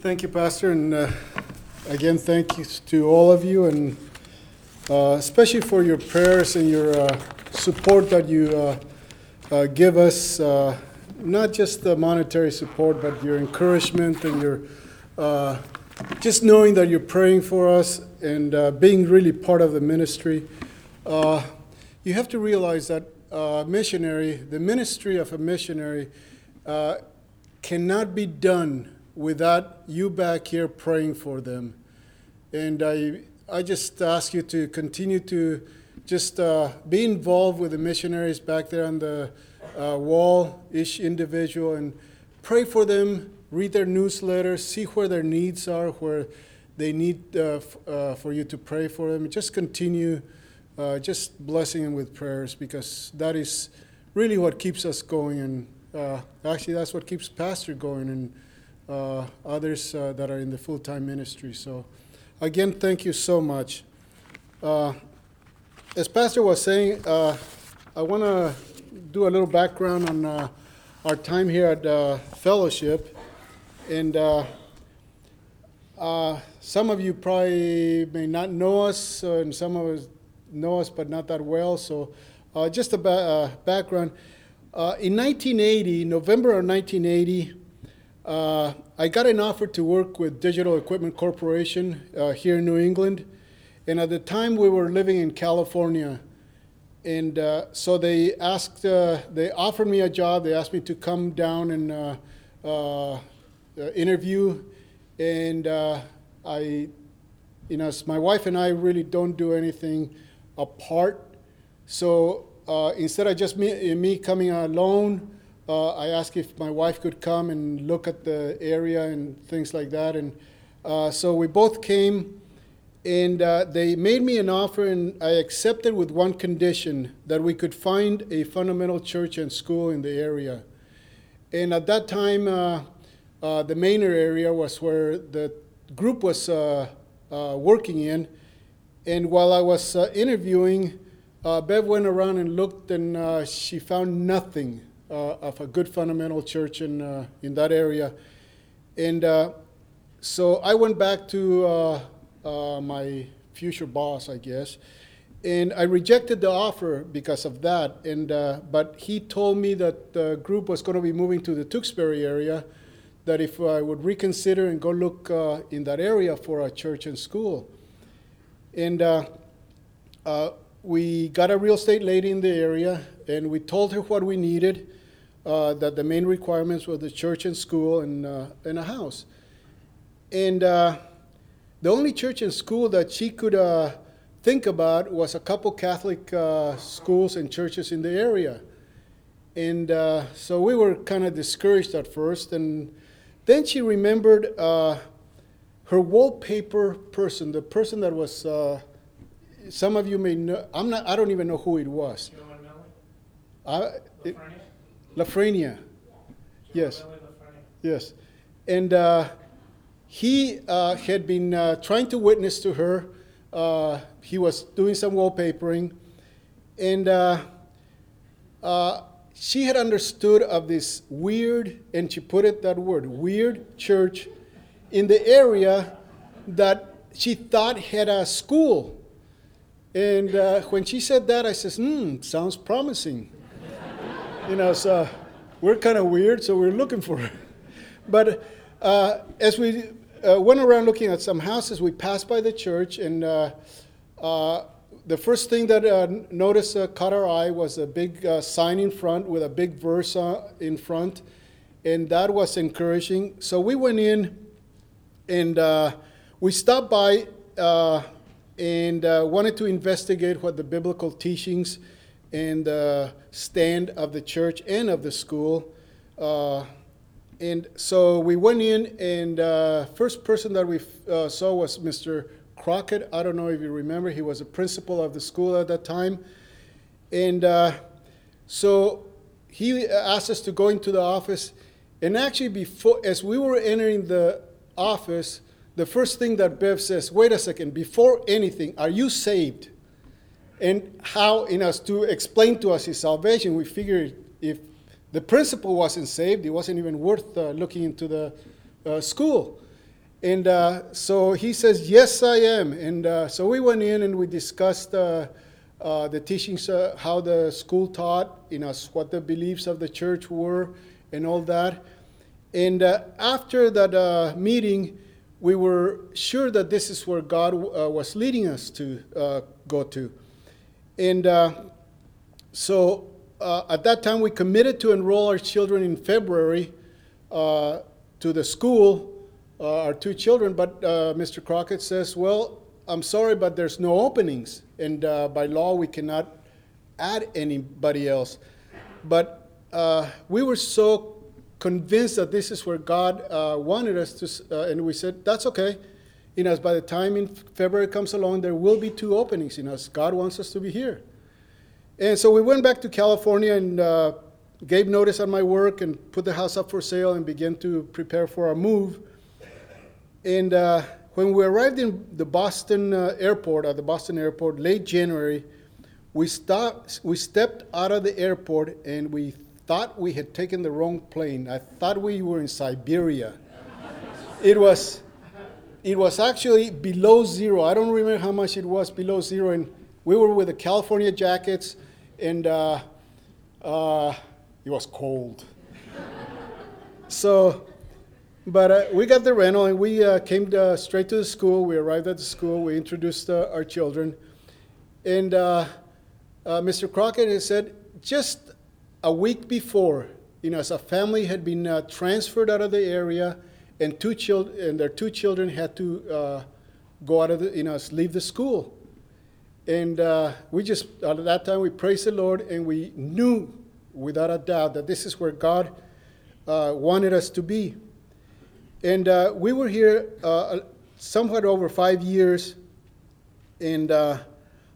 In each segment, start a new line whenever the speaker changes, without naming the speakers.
Thank you, Pastor, and uh, again, thank you to all of you, and uh, especially for your prayers and your uh, support that you uh, uh, give us. Uh, not just the monetary support, but your encouragement and your just knowing that you're praying for us and being really part of the ministry. You have to realize that missionary, the ministry of a missionary, cannot be done without you back here praying for them. And I, I just ask you to continue to just uh, be involved with the missionaries back there on the uh, wall, each individual, and pray for them, read their newsletters, see where their needs are, where they need uh, f- uh, for you to pray for them. Just continue uh, just blessing them with prayers because that is really what keeps us going. And uh, actually, that's what keeps Pastor going and others uh, that are in the full time ministry. So, again, thank you so much. Uh, as Pastor was saying, uh, I want to do a little background on uh, our time here at uh, Fellowship. And uh, uh, some of you probably may not know us, uh, and some of us know us, but not that well. So, uh, just a ba- uh, background. Uh, in 1980, November of 1980, uh, I got an offer to work with Digital Equipment Corporation uh, here in New England. And at the time, we were living in California. And uh, so they asked, uh, they offered me a job. They asked me to come down and uh, uh, interview. And I, you know, my wife and I really don't do anything apart. So instead of just me, me coming alone, uh, I asked if my wife could come and look at the area and things like that. And uh, so we both came, and uh, they made me an offer, and I accepted with one condition that we could find a fundamental church and school in the area. And at that time, uh, uh, the Maynard area was where the group was uh, working in. And while I was interviewing, Bev went around and looked, and she found nothing of a good fundamental church in, uh, in that area. And uh, so I went back to uh, uh, my future boss, I guess, and I rejected the offer because of that. And uh, but he told me that the group was going to be moving to the Tewksbury area, that if I would reconsider and go look uh, in that area for a church and school. And uh, uh, we got a real estate lady in the area, and we told her what we needed. Uh, that the main requirements were the church and school and, uh, and a house. And uh, the only church and school that she could uh, think about was a couple Catholic uh, schools and churches in the area. And uh, so we were kind of discouraged at first. And then she remembered uh, her wallpaper person, the person that was, uh, some of you may know, I'm not, I don't even know who it was.
Joe Manelli?
I, it? Lafrenia. Yes. Yes. And uh, he uh, had been uh, trying to witness to her. Uh, he was doing some wallpapering. And uh, uh, she had understood of this weird, and she put it that word, weird church in the area that she thought had a school. And when she said that, I says, hmm, sounds promising. You know, so we're kind of weird, so we're looking for her. But uh, as we uh, went around looking at some houses, we passed by the church, and uh, uh, the first thing that uh, noticed uh, caught our eye was a big uh, sign in front with a big verse in front, and that was encouraging. So we went in, and we stopped by and wanted to investigate what the biblical teachings and the stand of the church and of the school. Uh, and so we went in, and uh, first person that we uh, saw was Mr. Crockett. I don't know if you remember; he was a principal of the school at that time. And uh, so he asked us to go into the office. And actually, before as we were entering the office, the first thing that Bev says, "Wait a second! Before anything, are you saved?" And how, in us to explain to us his salvation, we figured if the principal wasn't saved, it wasn't even worth uh, looking into the uh, school. And uh, so he says, Yes, I am. And uh, so we went in and we discussed uh, uh, the teachings, how the school taught, you know, what the beliefs of the church were, and all that. And after that meeting, we were sure that this is where God was leading us to go to. And uh, so uh, at that time, we committed to enroll our children in February uh, to the school, uh, our two children. But uh, Mr. Crockett says, Well, I'm sorry, but there's no openings. And uh, by law, we cannot add anybody else. But we were so convinced that this is where God wanted us to, and we said, That's okay. You know, by the time in February comes along, there will be two openings. Know, as God wants us to be here. And so we went back to California and uh, gave notice on my work and put the house up for sale and began to prepare for our move. And uh, when we arrived in the Boston uh, airport, at the Boston airport, late January, we, stopped, we stepped out of the airport and we thought we had taken the wrong plane. I thought we were in Siberia. it was, it was actually below zero. I don't remember how much it was below zero. And we were with the California jackets, and uh, uh, it was cold. so, but uh, we got the rental and we uh, came to, straight to the school. We arrived at the school. We introduced uh, our children. And uh, uh, Mr. Crockett had said just a week before, you know, as a family had been uh, transferred out of the area, and two children and their two children had to uh, go out of the, you know, leave the school. And uh, we just at that time we praised the Lord, and we knew without a doubt that this is where God uh, wanted us to be. And uh, we were here uh, somewhat over five years, and uh,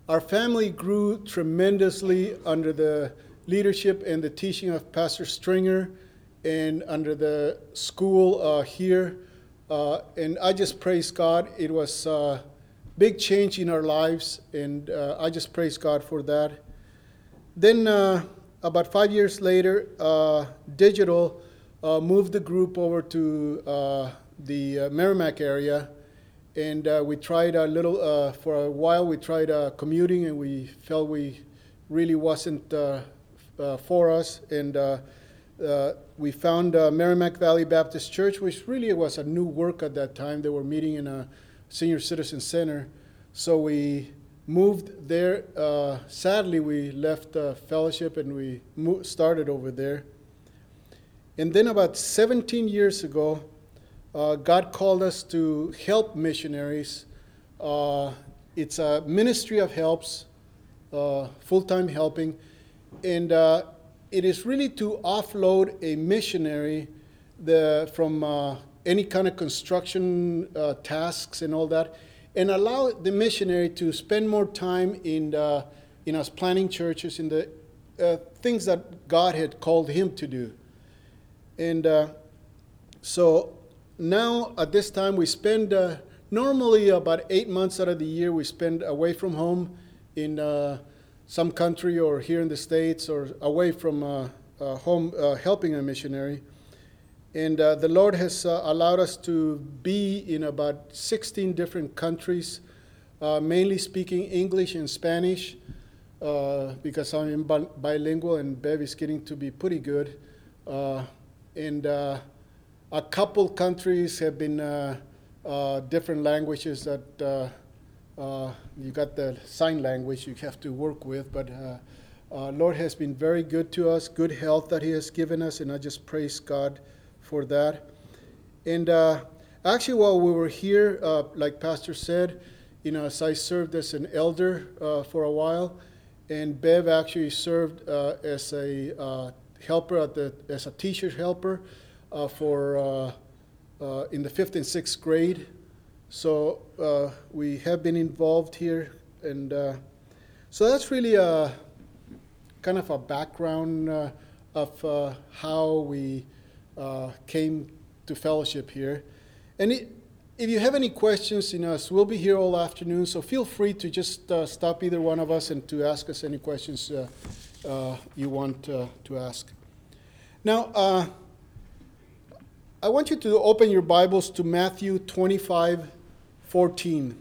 our family grew tremendously under the leadership and the teaching of Pastor Stringer and under the school uh, here. Uh, and I just praise God. It was a big change in our lives, and uh, I just praise God for that. Then, uh, about five years later, uh, Digital uh, moved the group over to uh, the uh, Merrimack area, and uh, we tried a little. Uh, for a while, we tried uh, commuting, and we felt we really wasn't uh, uh, for us. And uh, uh, we found uh, Merrimack Valley Baptist Church, which really was a new work at that time. They were meeting in a senior citizen center, so we moved there. Uh, sadly, we left uh, fellowship and we mo- started over there. And then, about 17 years ago, uh, God called us to help missionaries. Uh, it's a ministry of helps, uh, full time helping, and uh, it is really to offload a missionary the, from uh, any kind of construction uh, tasks and all that, and allow the missionary to spend more time in, uh, in us planning churches, in the uh, things that God had called him to do. And uh, so now at this time we spend uh, normally about eight months out of the year we spend away from home in some country or here in the states or away from uh, uh, home uh, helping a missionary. And uh, the Lord has uh, allowed us to be in about 16 different countries, mainly speaking English and Spanish, because I'm bi- bilingual and Bev is getting to be pretty good. And a couple countries have been different languages that uh, you got the sign language you have to work with, but uh, uh, Lord has been very good to us, good health that He has given us, and I just praise God for that. And uh, actually, while we were here, like Pastor said, you know, as I served as an elder for a while, and Bev actually served as a helper at the as a teacher helper uh, for uh, uh, in the fifth and sixth grade. So uh, we have been involved here, and uh, so that's really a kind of a background uh, of uh, how we uh, came to fellowship here. And it, if you have any questions, know, us, we'll be here all afternoon, so feel free to just uh, stop either one of us and to ask us any questions you want to ask. Now, I want you to open your Bibles to Matthew 25 14.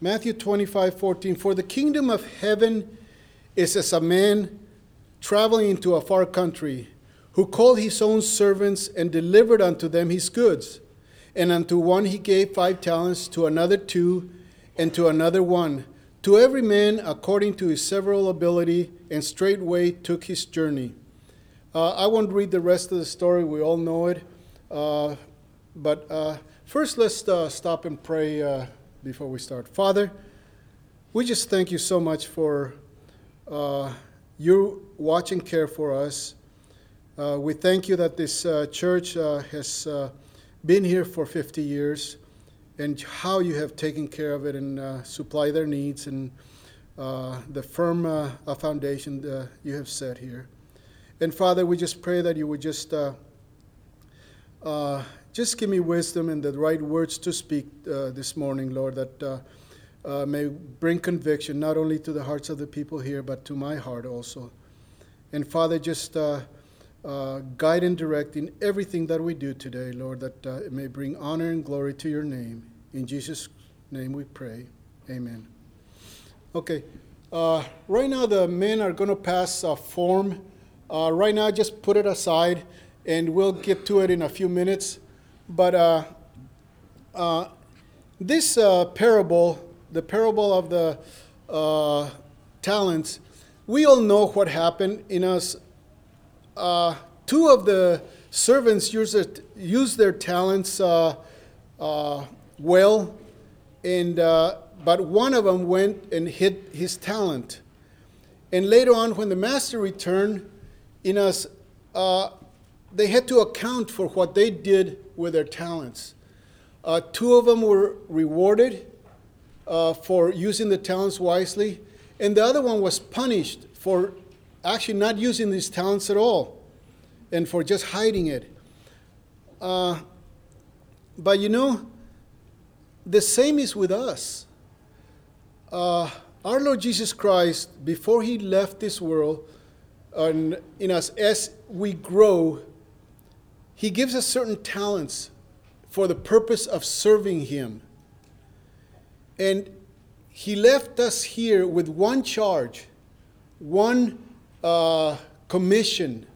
Matthew 25 14. For the kingdom of heaven is as a man traveling into a far country, who called his own servants and delivered unto them his goods. And unto one he gave five talents, to another two, and to another one, to every man according to his several ability, and straightway took his journey. Uh, I won't read the rest of the story, we all know it. Uh, but uh, first, let's uh, stop and pray uh, before we start. Father, we just thank you so much for uh, you watching care for us. we thank you that this church has been here for 50 years and how you have taken care of it and uh, supply their needs and uh, the firm uh, foundation you have set here. And Father, we just pray that you would just uh, uh, just give me wisdom and the right words to speak uh, this morning, Lord, that may bring conviction not only to the hearts of the people here, but to my heart also. And Father, just uh, guide and direct in everything that we do today, Lord, that uh, it may bring honor and glory to your name. In Jesus' name we pray. Amen. Okay. Uh, right now, the men are going to pass a form. Uh, right now, just put it aside, and we'll get to it in a few minutes. But uh, uh, this parable, the parable of the talents, we all know what happened in us uh, two of the servants used their, used their talents uh, uh, well, and, uh, but one of them went and hid his talent. And later on, when the master returned, in us, uh, they had to account for what they did with their talents. Uh, two of them were rewarded for using the talents wisely, and the other one was punished for actually not using these talents at all and for just hiding it. Uh, but you know, the same is with us. Uh, our Lord Jesus Christ, before he left this world, and in us, as we grow, he gives us certain talents for the purpose of serving him. And he left us here with one charge, one uh, commission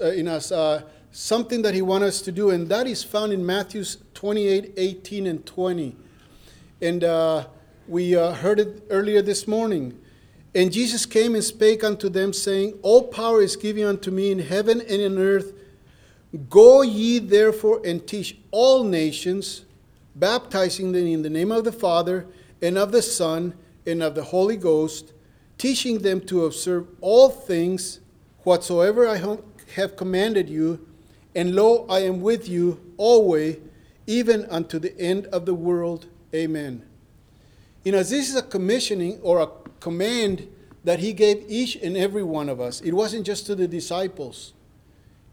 uh, in us, uh, something that he wants us to do, and that is found in Matthew 28 18 and 20. And uh, we uh, heard it earlier this morning. And Jesus came and spake unto them, saying, All power is given unto me in heaven and in earth. Go ye therefore and teach all nations, baptizing them in the name of the Father, and of the Son, and of the Holy Ghost teaching them to observe all things whatsoever I have commanded you, and lo, I am with you always, even unto the end of the world. Amen. You know, this is a commissioning or a command that he gave each and every one of us. It wasn't just to the disciples,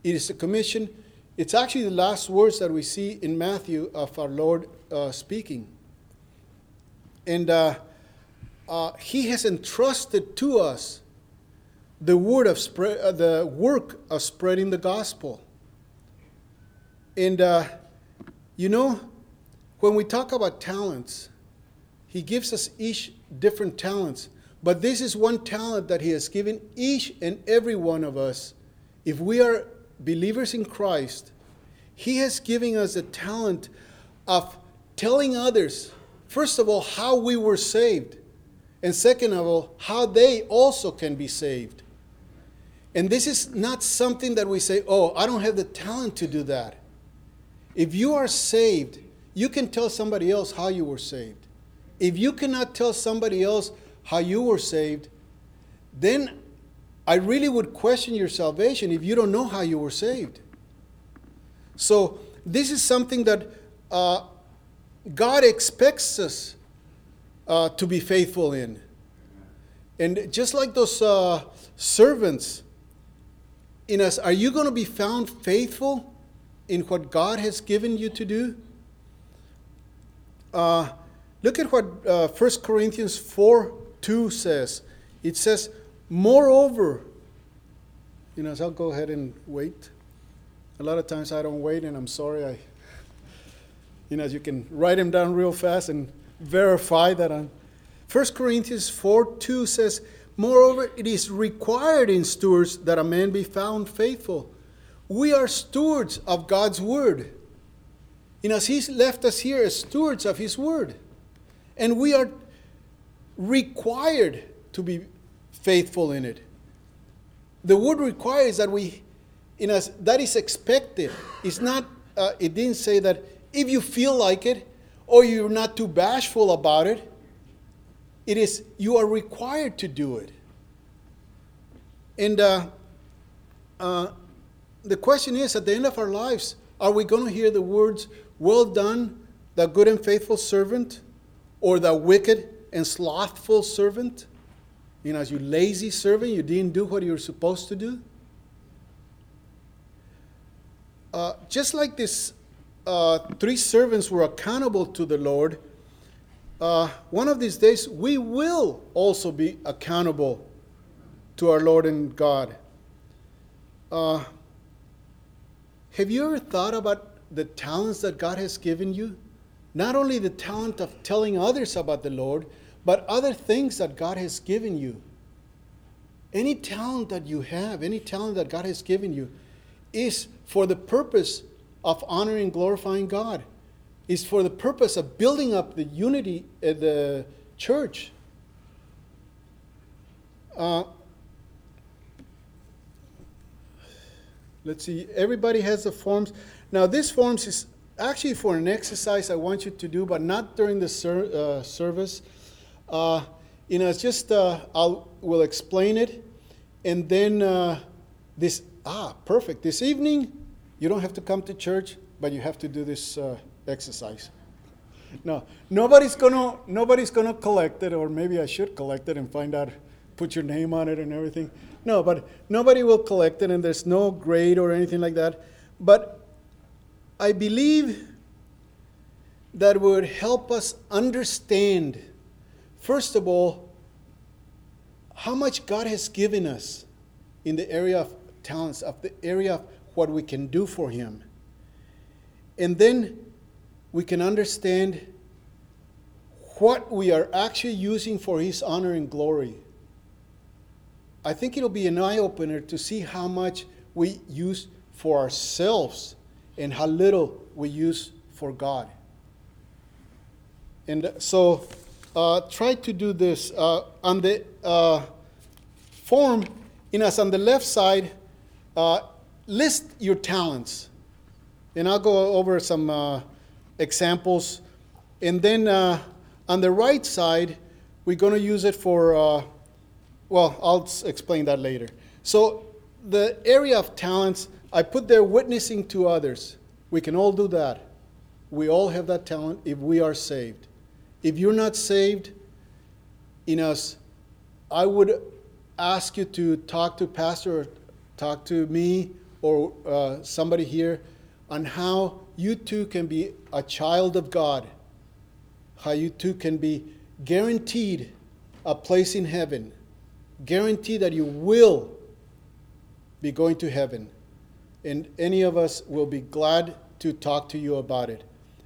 it is a commission. It's actually the last words that we see in Matthew of our Lord uh, speaking. And uh, uh, he has entrusted to us the word of spread, uh, the work of spreading the gospel. And uh, you know, when we talk about talents, he gives us each different talents. But this is one talent that he has given each and every one of us. If we are believers in Christ, he has given us a talent of telling others, first of all, how we were saved and second of all, how they also can be saved. And this is not something that we say, oh, I don't have the talent to do that. If you are saved, you can tell somebody else how you were saved. If you cannot tell somebody else how you were saved, then I really would question your salvation if you don't know how you were saved. So, this is something that uh, God expects us uh, to be faithful in. And just like those uh, servants in us, are you going to be found faithful in what God has given you to do? Uh, look at what uh, 1 Corinthians 4 2 says. It says, Moreover, you know, so I'll go ahead and wait. A lot of times I don't wait, and I'm sorry. I, you know, you can write them down real fast and verify that I'm. 1 Corinthians 4 2 says, Moreover, it is required in stewards that a man be found faithful. We are stewards of God's word. You know, He's left us here as stewards of His word. And we are required to be faithful in it. The word requires that we, you know, that is expected. It's not, uh, it didn't say that if you feel like it or you're not too bashful about it, it is, you are required to do it. And uh, uh, the question is at the end of our lives, are we going to hear the words, Well done, the good and faithful servant, or the wicked and slothful servant? You know, as you lazy servant, you didn't do what you were supposed to do. Uh, just like these uh, three servants were accountable to the Lord, uh, one of these days we will also be accountable to our Lord and God. Uh, have you ever thought about the talents that God has given you? Not only the talent of telling others about the Lord, but other things that God has given you. Any talent that you have, any talent that God has given you, is for the purpose of honoring and glorifying God, is for the purpose of building up the unity of the church. Uh, Let's see, everybody has the forms. Now, this forms is actually for an exercise I want you to do, but not during the ser- uh, service. Uh, you know, it's just, uh, I'll, we'll explain it. And then uh, this, ah, perfect. This evening, you don't have to come to church, but you have to do this uh, exercise. No, nobody's gonna nobody's gonna collect it, or maybe I should collect it and find out, put your name on it and everything. No, but nobody will collect it, and there's no grade or anything like that. But I believe that would help us understand, first of all, how much God has given us in the area of talents, of the area of what we can do for Him. And then we can understand what we are actually using for His honor and glory. I think it'll be an eye opener to see how much we use for ourselves and how little we use for God. And so uh, try to do this. Uh, on the uh, form, in us on the left side, uh, list your talents. And I'll go over some uh, examples. And then uh, on the right side, we're going to use it for well, I'll explain that later. So, the area of talents, I put there witnessing to others. We can all do that. We all have that talent if we are saved. If you're not saved in us, I would ask you to talk to pastor or talk to me or uh, somebody here on how you too can be a child of God, how you too can be guaranteed a place in heaven guaranteed that you will be going to heaven. And any of us will be glad to talk to you about it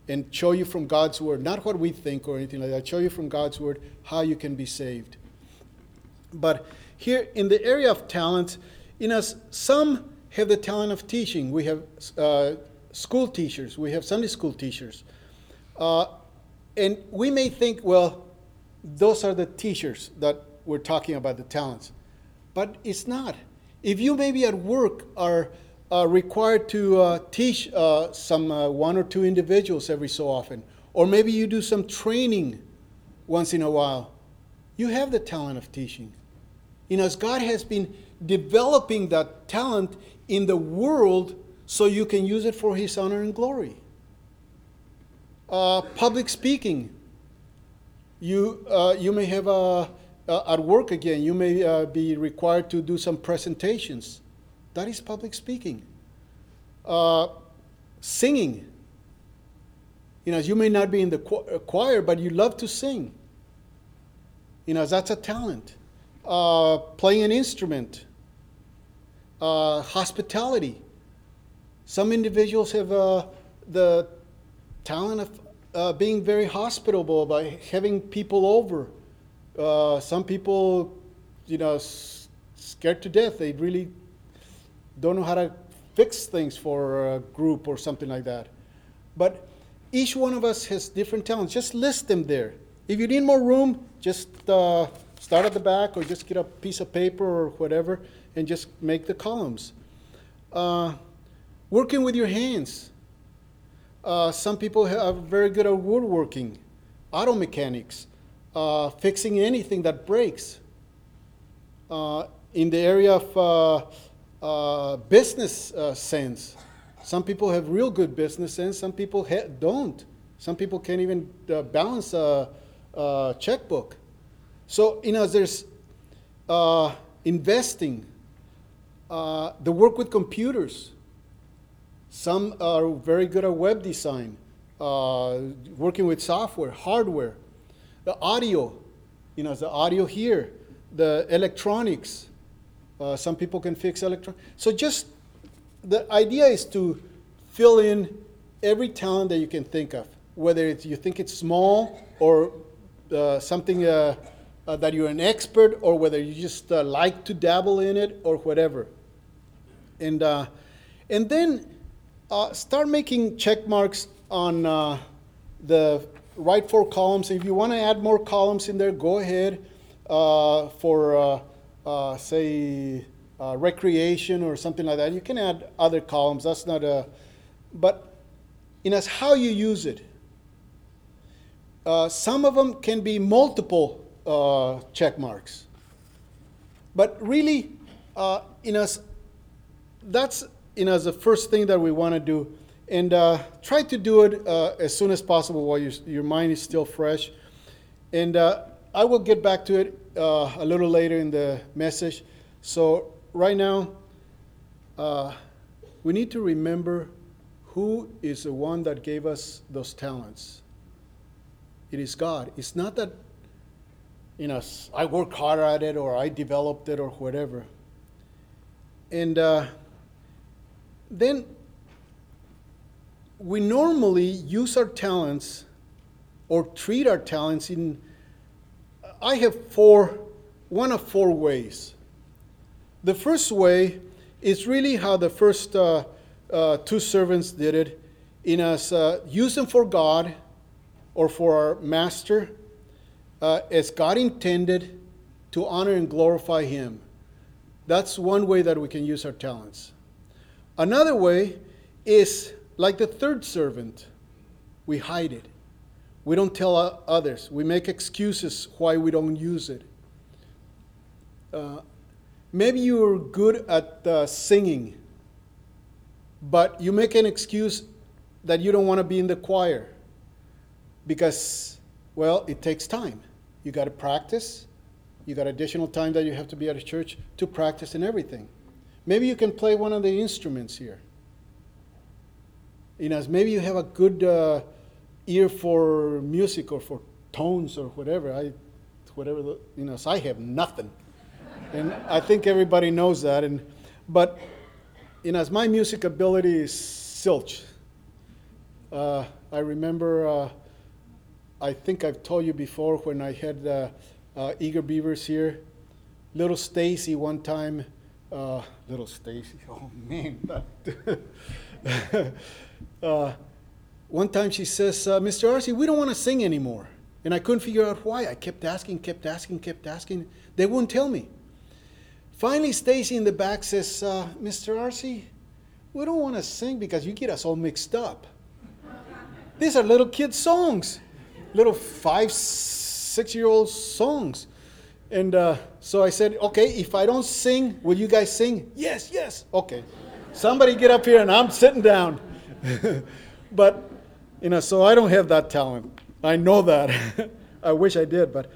and show you from God's word, not what we think or anything like that, show you from God's word how you can be saved. But here in the area of talents, you know, some have the talent of teaching. We have uh, school teachers, we have Sunday school teachers. Uh, and we may think, well, those are the teachers that we're talking about the talents. But it's not. If you maybe at work are uh, required to uh, teach uh, some uh, one or two individuals every so often, or maybe you do some training once in a while, you have the talent of teaching. You know, as God has been developing that talent in the world so you can use it for His honor and glory. Uh, public speaking. You, uh, you may have a uh, at work again, you may uh, be required to do some presentations. That is public speaking. Uh, singing. You know, you may not be in the uh, choir, but you love to sing. You know, that's a talent. Uh, playing an instrument, uh, hospitality. Some individuals have uh, the talent of uh, being very hospitable by having people over. Uh, some people, you know, s- scared to death. They really don't know how to fix things for a group or something like that. But each one of us has different talents. Just list them there. If you need more room, just uh, start at the back or just get a piece of paper or whatever and just make the columns. Uh, working with your hands. Uh, some people are very good at woodworking, auto mechanics, uh, fixing anything that breaks. Uh, in the area of uh, uh, business sense, some people have real good business sense, some people ha- don't. Some people can't even balance a, a, checkbook. So, you know, there's investing, the work with computers some are very good at web design, uh, working with software, hardware, the audio, you know, the audio here, the electronics. Uh, some people can fix electron. So just the idea is to fill in every talent that you can think of, whether you think it's small or uh, something uh, that you're an expert, or whether you just uh, like to dabble in it or whatever. And uh, and then uh, start making check marks on uh, the right four columns. If you want to add more columns in there, go ahead uh, for, say, recreation or something like that. You can add other columns. That's not a, but in as how you use it. some of them can be multiple check marks. But really, in us, that's in us the first thing that we want to do. And uh, try to do it uh, as soon as possible while your, your mind is still fresh. And uh, I will get back to it uh, a little later in the message. So, right now, uh, we need to remember who is the one that gave us those talents. It is God. It's not that, you know, I work hard at it or I developed it or whatever. And uh, then we normally use our talents or treat our talents in i have four one of four ways the first way is really how the first uh, uh, two servants did it in us uh, use them for god or for our master uh, as god intended to honor and glorify him that's one way that we can use our talents Another way is like the third servant we hide it. We don't tell others. We make excuses why we don't use it. Uh, maybe you're good at uh, singing, but you make an excuse that you don't want to be in the choir because, well, it takes time. You got to practice. You got additional time that you have to be at a church to practice and everything. Maybe you can play one of the instruments here. You know, maybe you have a good uh, ear for music or for tones or whatever. I, whatever the, you know, so I have nothing, and I think everybody knows that. And but, you know, as my music ability is silch. Uh, I remember. Uh, I think I've told you before when I had uh, Eager Beavers here. Little Stacy one time uh, little Stacy. Oh man, uh, one time she says, uh, "Mr. Arce, we don't want to sing anymore," and I couldn't figure out why. I kept asking, kept asking, kept asking. They wouldn't tell me. Finally, Stacy in the back says, uh, "Mr. Arce, we don't want to sing because you get us all mixed up. These are little kids' songs, little five, six-year-old songs." And uh, so I said, okay, if I don't sing, will you guys sing? Yes, yes. Okay. Somebody get up here and I'm sitting down. but, you know, so I don't have that talent. I know that. I wish I did. But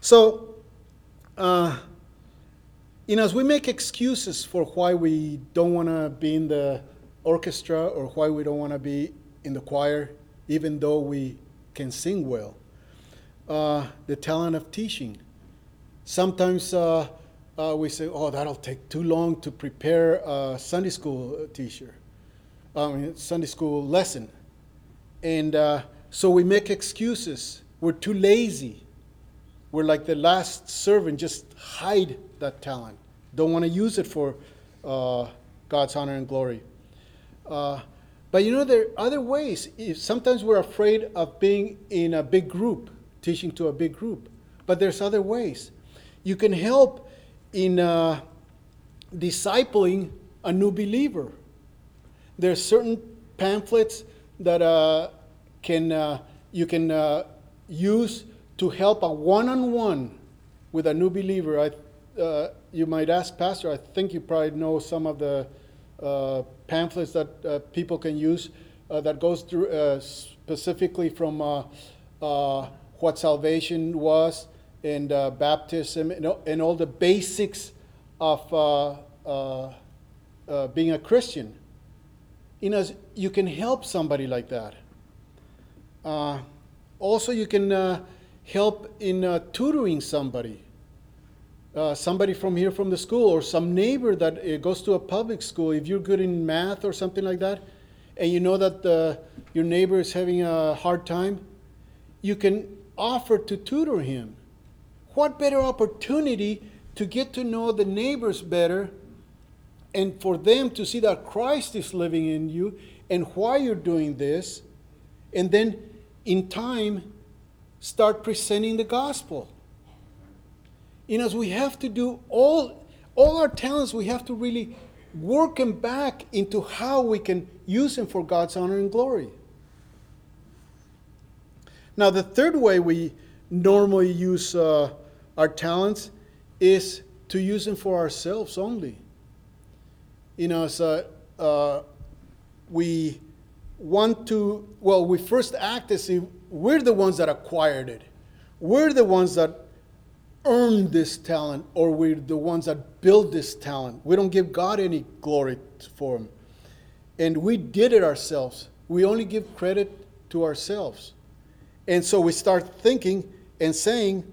so, uh, you know, as we make excuses for why we don't want to be in the orchestra or why we don't want to be in the choir, even though we can sing well. Uh, the talent of teaching. Sometimes uh, uh, we say, oh, that'll take too long to prepare a Sunday school teacher, I mean, Sunday school lesson. And uh, so we make excuses. We're too lazy. We're like the last servant, just hide that talent. Don't want to use it for uh, God's honor and glory. But you know, there are other ways. Sometimes we're afraid of being in a big group, teaching to a big group. But there's other ways. You can help in uh, discipling a new believer. There's certain pamphlets that uh, can uh, you can uh, use to help a one-on-one with a new believer. I, uh, you might ask, Pastor. I think you probably know some of the uh, pamphlets that uh, people can use uh, that goes through uh, specifically from uh, uh, what salvation was and uh, baptism and, all the basics of being a Christian. You know, you can help somebody like that. also, you can help in tutoring somebody uh, somebody from here from the school or some neighbor that uh, goes to a public school, if you're good in math or something like that, and you know that the, your neighbor is having a hard time, you can offer to tutor him. What better opportunity to get to know the neighbors better and for them to see that Christ is living in you and why you're doing this, and then in time start presenting the gospel you know, we have to do all, all our talents, we have to really work them back into how we can use them for God's honor and glory. Now, the third way we normally use uh, our talents is to use them for ourselves only. You know, so uh, we want to, well, we first act as if we're the ones that acquired it. We're the ones that earned this talent or we're the ones that build this talent. We don't give God any glory for him. And we did it ourselves. We only give credit to ourselves. And so we start thinking and saying,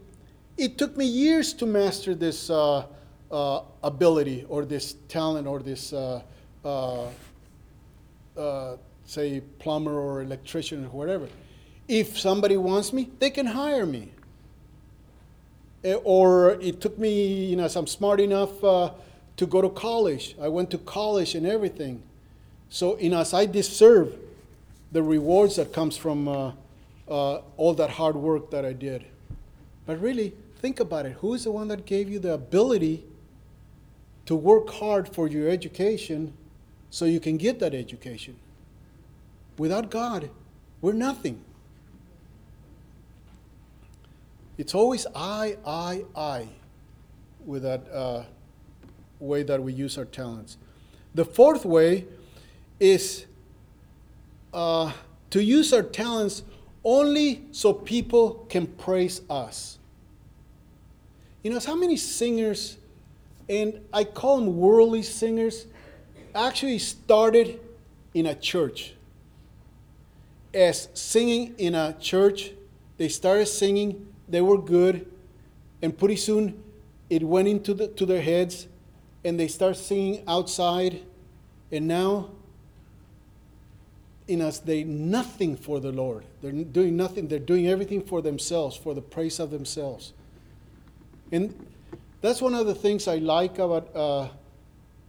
it took me years to master this uh, uh, ability or this talent or this, uh, uh, uh say, plumber or electrician or whatever. If somebody wants me, they can hire me. Eh, or it took me, you know, I'm smart enough uh, to go to college. I went to college and everything. So, you know, I deserve the rewards that comes from uh, uh, all that hard work that I did. But really, think about it. Who is the one that gave you the ability to work hard for your education so you can get that education? Without God, we're nothing. It's always I, I, I with that uh, way that we use our talents. The fourth way is uh, to use our talents only so people can praise us. You know, how many singers, and I call them worldly singers, actually started in a church. As singing in a church, they started singing they were good, and pretty soon it went into the, to their heads, and they start singing outside, and now in us they nothing for the Lord. They're doing nothing. They're doing everything for themselves, for the praise of themselves. And that's one of the things I like about uh,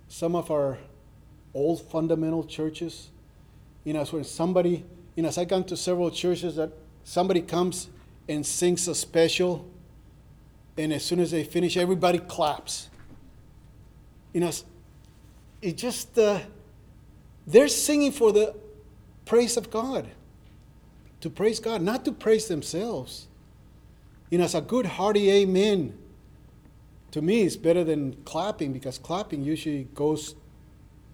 some of our old fundamental churches. You know, when somebody, you know, as I've gone to several churches that somebody comes and sings a special, and as soon as they finish, everybody claps. You know, it just, uh, they're singing for the praise of God, to praise God, not to praise themselves. You know, it's a good hearty amen. To me, it's better than clapping because clapping usually goes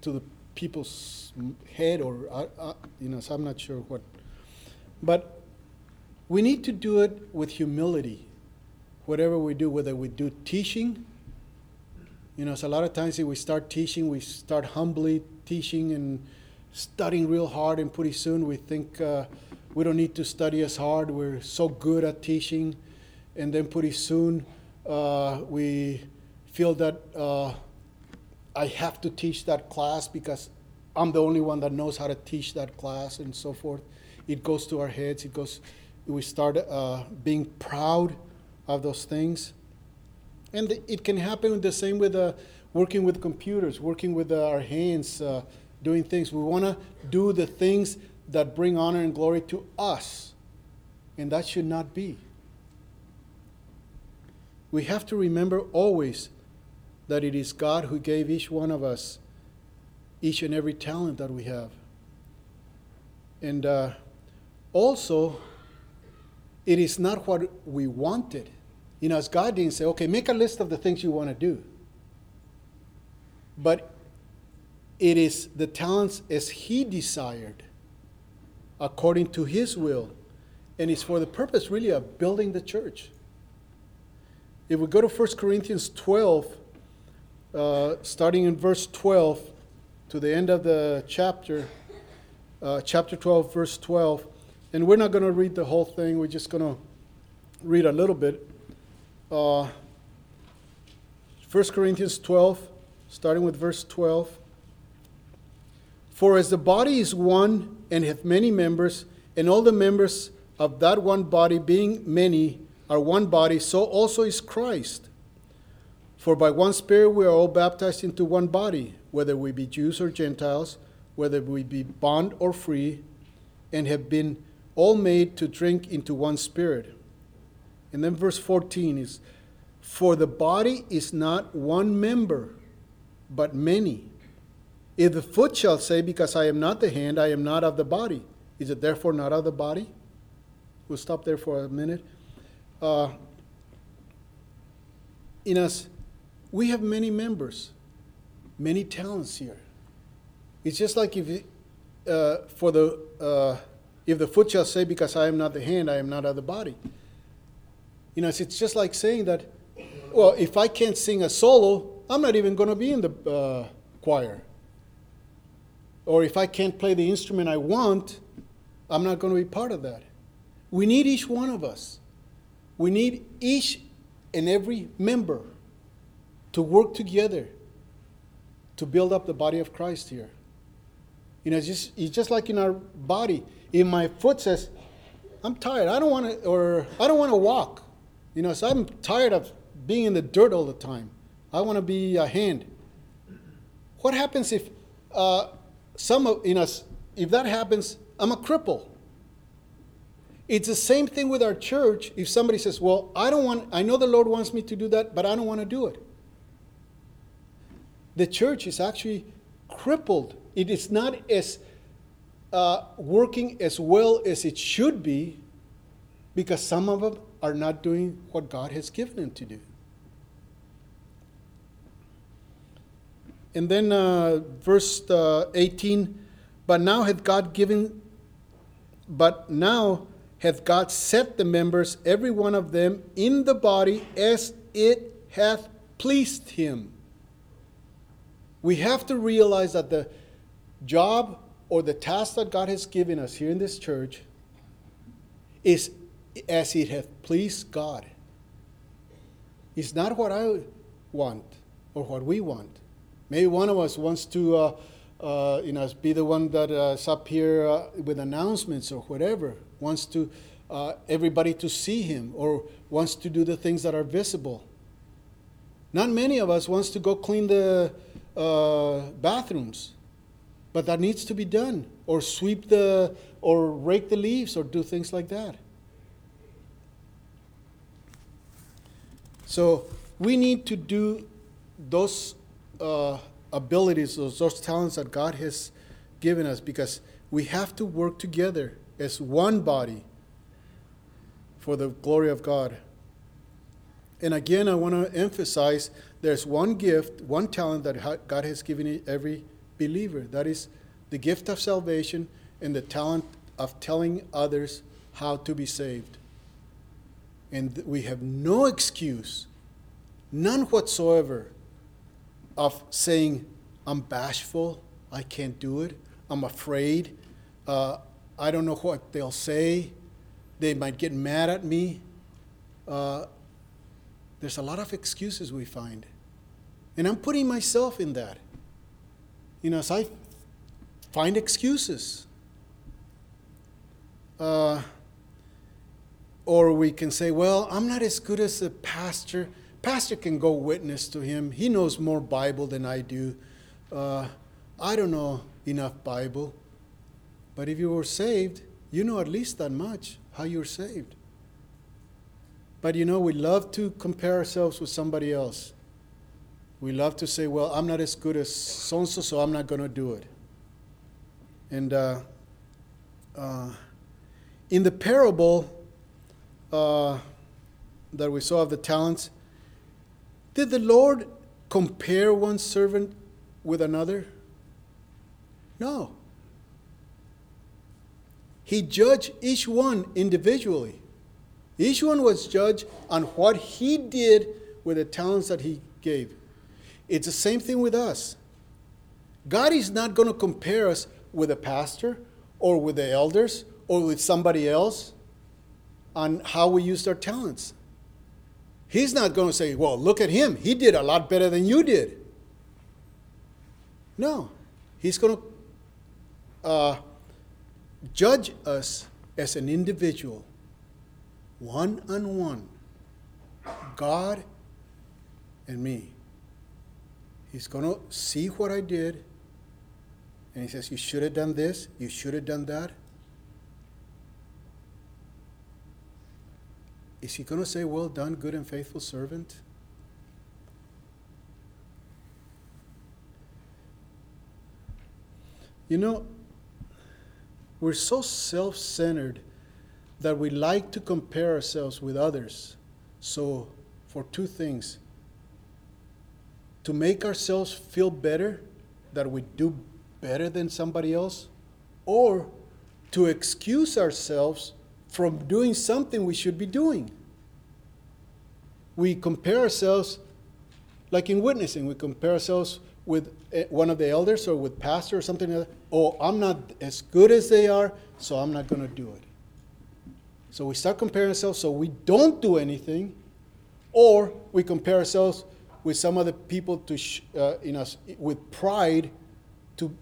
to the people's head or, uh, uh, you know, so I'm not sure what. But we need to do it with humility. Whatever we do, whether we do teaching, you know, so a lot of times if we start teaching, we start humbly teaching and studying real hard, and pretty soon we think uh, we don't need to study as hard. We're so good at teaching. And then pretty soon uh, we feel that uh, I have to teach that class because I'm the only one that knows how to teach that class and so forth. It goes to our heads. It goes. We start uh, being proud of those things, and it can happen the same with uh, working with computers, working with uh, our hands, uh, doing things. We want to do the things that bring honor and glory to us, and that should not be. We have to remember always that it is God who gave each one of us each and every talent that we have. And uh, also, it is not what we wanted. You know, as God didn't say, okay, make a list of the things you want to do. But it is the talents as He desired, according to His will. And it's for the purpose, really, of building the church. If we go to 1 Corinthians 12, uh, starting in verse 12 to the end of the chapter, uh, chapter 12, verse 12. And we're not going to read the whole thing, we're just going to read a little bit. Uh, 1 Corinthians 12, starting with verse 12. For as the body is one and hath many members, and all the members of that one body, being many, are one body, so also is Christ. For by one Spirit we are all baptized into one body, whether we be Jews or Gentiles, whether we be bond or free, and have been all made to drink into one Spirit. And then verse 14 is For the body is not one member, but many. If the foot shall say, Because I am not the hand, I am not of the body, is it therefore not of the body? We'll stop there for a minute. Uh, in us, we have many members, many talents here. It's just like if uh, for the uh, if the foot shall say, "Because I am not the hand, I am not of the body." You know, it's just like saying that. Well, if I can't sing a solo, I'm not even going to be in the uh, choir. Or if I can't play the instrument I want, I'm not going to be part of that. We need each one of us. We need each and every member to work together to build up the body of Christ here. You know, it's just, it's just like in our body. If my foot says, I'm tired, I don't want to, or I don't want to walk. You know, so I'm tired of being in the dirt all the time. I want to be a hand. What happens if uh, some of, you know, if that happens, I'm a cripple. It's the same thing with our church. If somebody says, Well, I don't want, I know the Lord wants me to do that, but I don't want to do it the church is actually crippled. It is not as uh, working as well as it should be because some of them are not doing what God has given them to do. And then uh, verse uh, 18, but now hath God given, but now hath God set the members, every one of them, in the body as it hath pleased him we have to realize that the job or the task that God has given us here in this church is as it hath pleased God. It's not what I want or what we want. Maybe one of us wants to, uh, uh, you know, be the one that uh, is up here uh, with announcements or whatever. Wants to uh, everybody to see him or wants to do the things that are visible. Not many of us wants to go clean the uh, bathrooms, but that needs to be done, or sweep the, or rake the leaves, or do things like that. So we need to do those uh, abilities, those, those talents that God has given us, because we have to work together as one body for the glory of God. And again, I want to emphasize there's one gift, one talent that God has given every believer. That is the gift of salvation and the talent of telling others how to be saved. And we have no excuse, none whatsoever, of saying, I'm bashful, I can't do it, I'm afraid, uh, I don't know what they'll say. They might get mad at me. Uh, there's a lot of excuses we find. And I'm putting myself in that. You know, as I find excuses. Uh, or we can say, well, I'm not as good as the pastor. Pastor can go witness to him. He knows more Bible than I do. Uh, I don't know enough Bible. But if you were saved, you know at least that much how you're saved. But you know, we love to compare ourselves with somebody else. We love to say, well, I'm not as good as so so I'm not going to do it. And uh, uh, in the parable uh, that we saw of the talents, did the Lord compare one servant with another? No. He judged each one individually. Each one was judged on what he did with the talents that he gave. It's the same thing with us. God is not going to compare us with a pastor or with the elders or with somebody else on how we used our talents. He's not going to say, well, look at him. He did a lot better than you did. No. He's going to uh, judge us as an individual, one on one, God and me. He's going to see what I did, and he says, You should have done this, you should have done that. Is he going to say, Well done, good and faithful servant? You know, we're so self centered that we like to compare ourselves with others. So, for two things to make ourselves feel better, that we do better than somebody else, or to excuse ourselves from doing something we should be doing. We compare ourselves, like in witnessing, we compare ourselves with eh, one of the elders or with pastor or something like that. Oh, I'm not as good as they are, so I'm not going to do it. So we start comparing ourselves so we don't do anything, or we compare ourselves with some other people to sh- uh, in us with pride to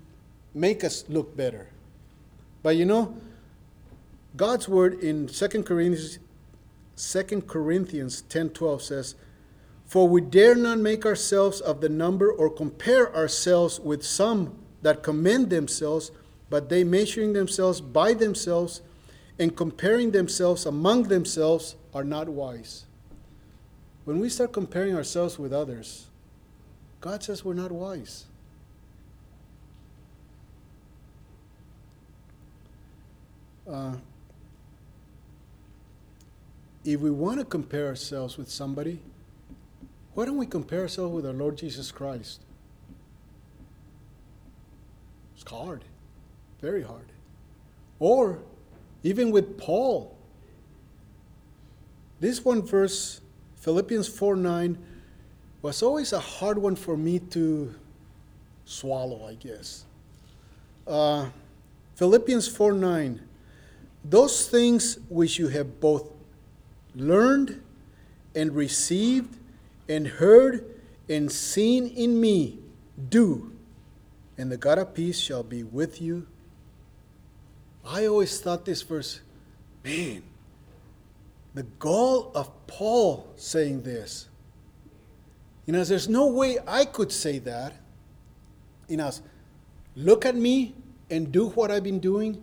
make us look better. But you know, God's word in 2 Corinthians 2 Corinthians 10:12 says, "For we dare not make ourselves of the number or compare ourselves with some that commend themselves, but they measuring themselves by themselves and comparing themselves among themselves are not wise." When we start comparing ourselves with others, God says we're not wise. Uh, if we want to compare ourselves with somebody, why don't we compare ourselves with our Lord Jesus Christ? It's hard, very hard. Or even with Paul. This one verse Philippians 4 9 was always a hard one for me to swallow, I guess. Uh, Philippians 4 9. Those things which you have both learned and received and heard and seen in me, do, and the God of peace shall be with you. I always thought this verse, man, the gall of Paul saying this. You know, there's no way I could say that. You know, look at me and do what I've been doing.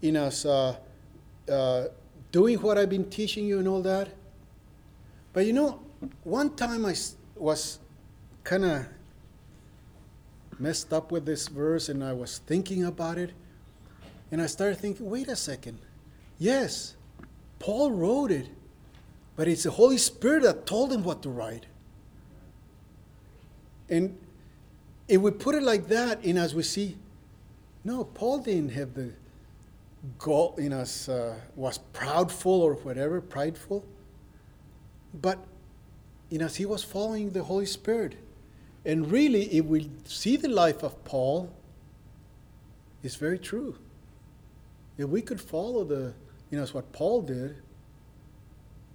You know, uh, uh, doing what I've been teaching you and all that. But you know, one time I was kind of messed up with this verse and I was thinking about it. And I started thinking, wait a second. Yes, Paul wrote it, but it's the Holy Spirit that told him what to write. And if we put it like that, and as we see, no, Paul didn't have the goal in us, uh, was proudful or whatever, prideful. But, in us, he was following the Holy Spirit. And really, if we see the life of Paul, it's very true. if we could follow the, you know, it's what Paul did,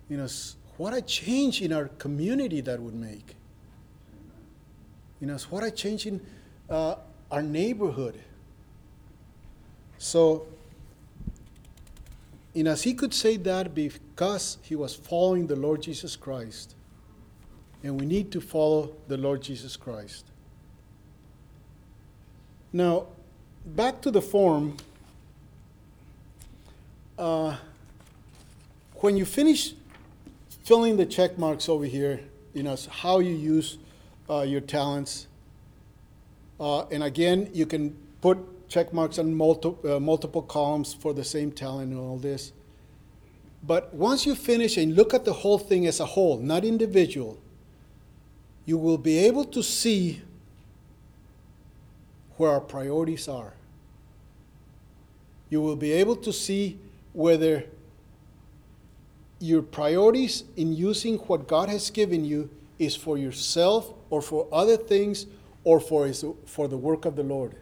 you know, what a change in our community that would make. You know, what a change in uh, our neighborhood. So, you know, as he could say that because he was following the Lord Jesus Christ. And we need to follow the Lord Jesus Christ. Now, back to the form. Uh, when you finish filling the check marks over here, you know, how you use uh, your talents. Uh, and again, you can put check marks on multi- uh, multiple columns for the same talent and all this. But once you finish and look at the whole thing as a whole, not individual, you will be able to see where our priorities are. You will be able to see whether your priorities in using what God has given you is for yourself or for other things or for, his, for the work of the Lord.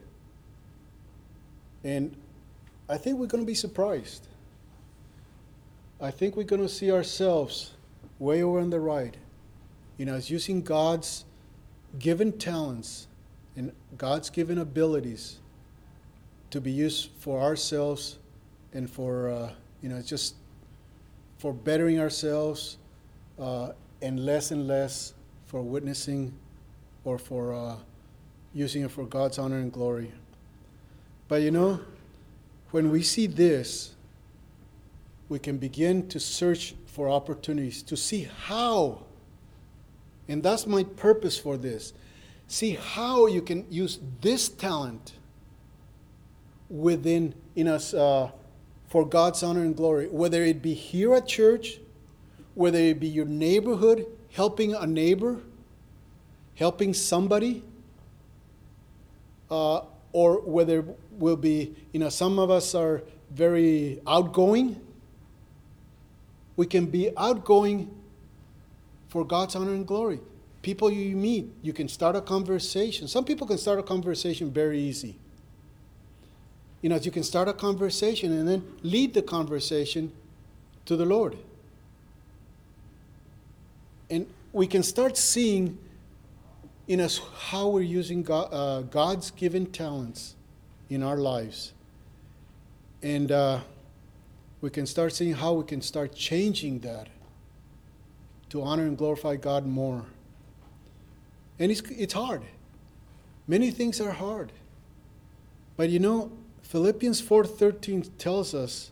And I think we're going to be surprised. I think we're going to see ourselves way over on the right, you know, as using God's given talents and God's given abilities to be used for ourselves and for, uh, you know, just for bettering ourselves uh, and less and less for witnessing or for uh, using it for God's honor and glory. But you know, when we see this, we can begin to search for opportunities to see how, and that's my purpose for this, see how you can use this talent within in us uh, for God's honor and glory, whether it be here at church, whether it be your neighborhood, helping a neighbor, helping somebody, uh, or whether will be, you know, some of us are very outgoing. We can be outgoing for God's honor and glory. People you meet, you can start a conversation. Some people can start a conversation very easy you know, you can start a conversation and then lead the conversation to the Lord. And we can start seeing in us how we're using God, uh, God's given talents in our lives. And uh, we can start seeing how we can start changing that to honor and glorify God more. And it's, it's hard. Many things are hard. But you know, Philippians 4:13 tells us,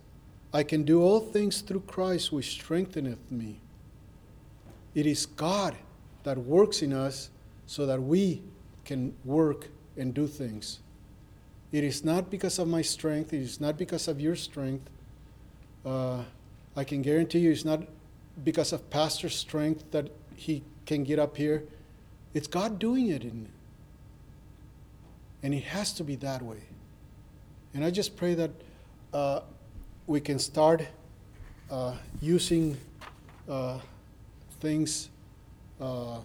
I can do all things through Christ which strengtheneth me. It is God that works in us so that we can work and do things. It is not because of my strength, it is not because of your strength. Uh, I can guarantee you it's not because of pastor's strength that he can get up here. It's God doing it in And it has to be that way. And I just pray that uh, we can start uh, using uh, things, uh,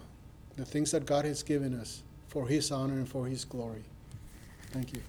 the things that God has given us for His honor and for His glory. Thank you.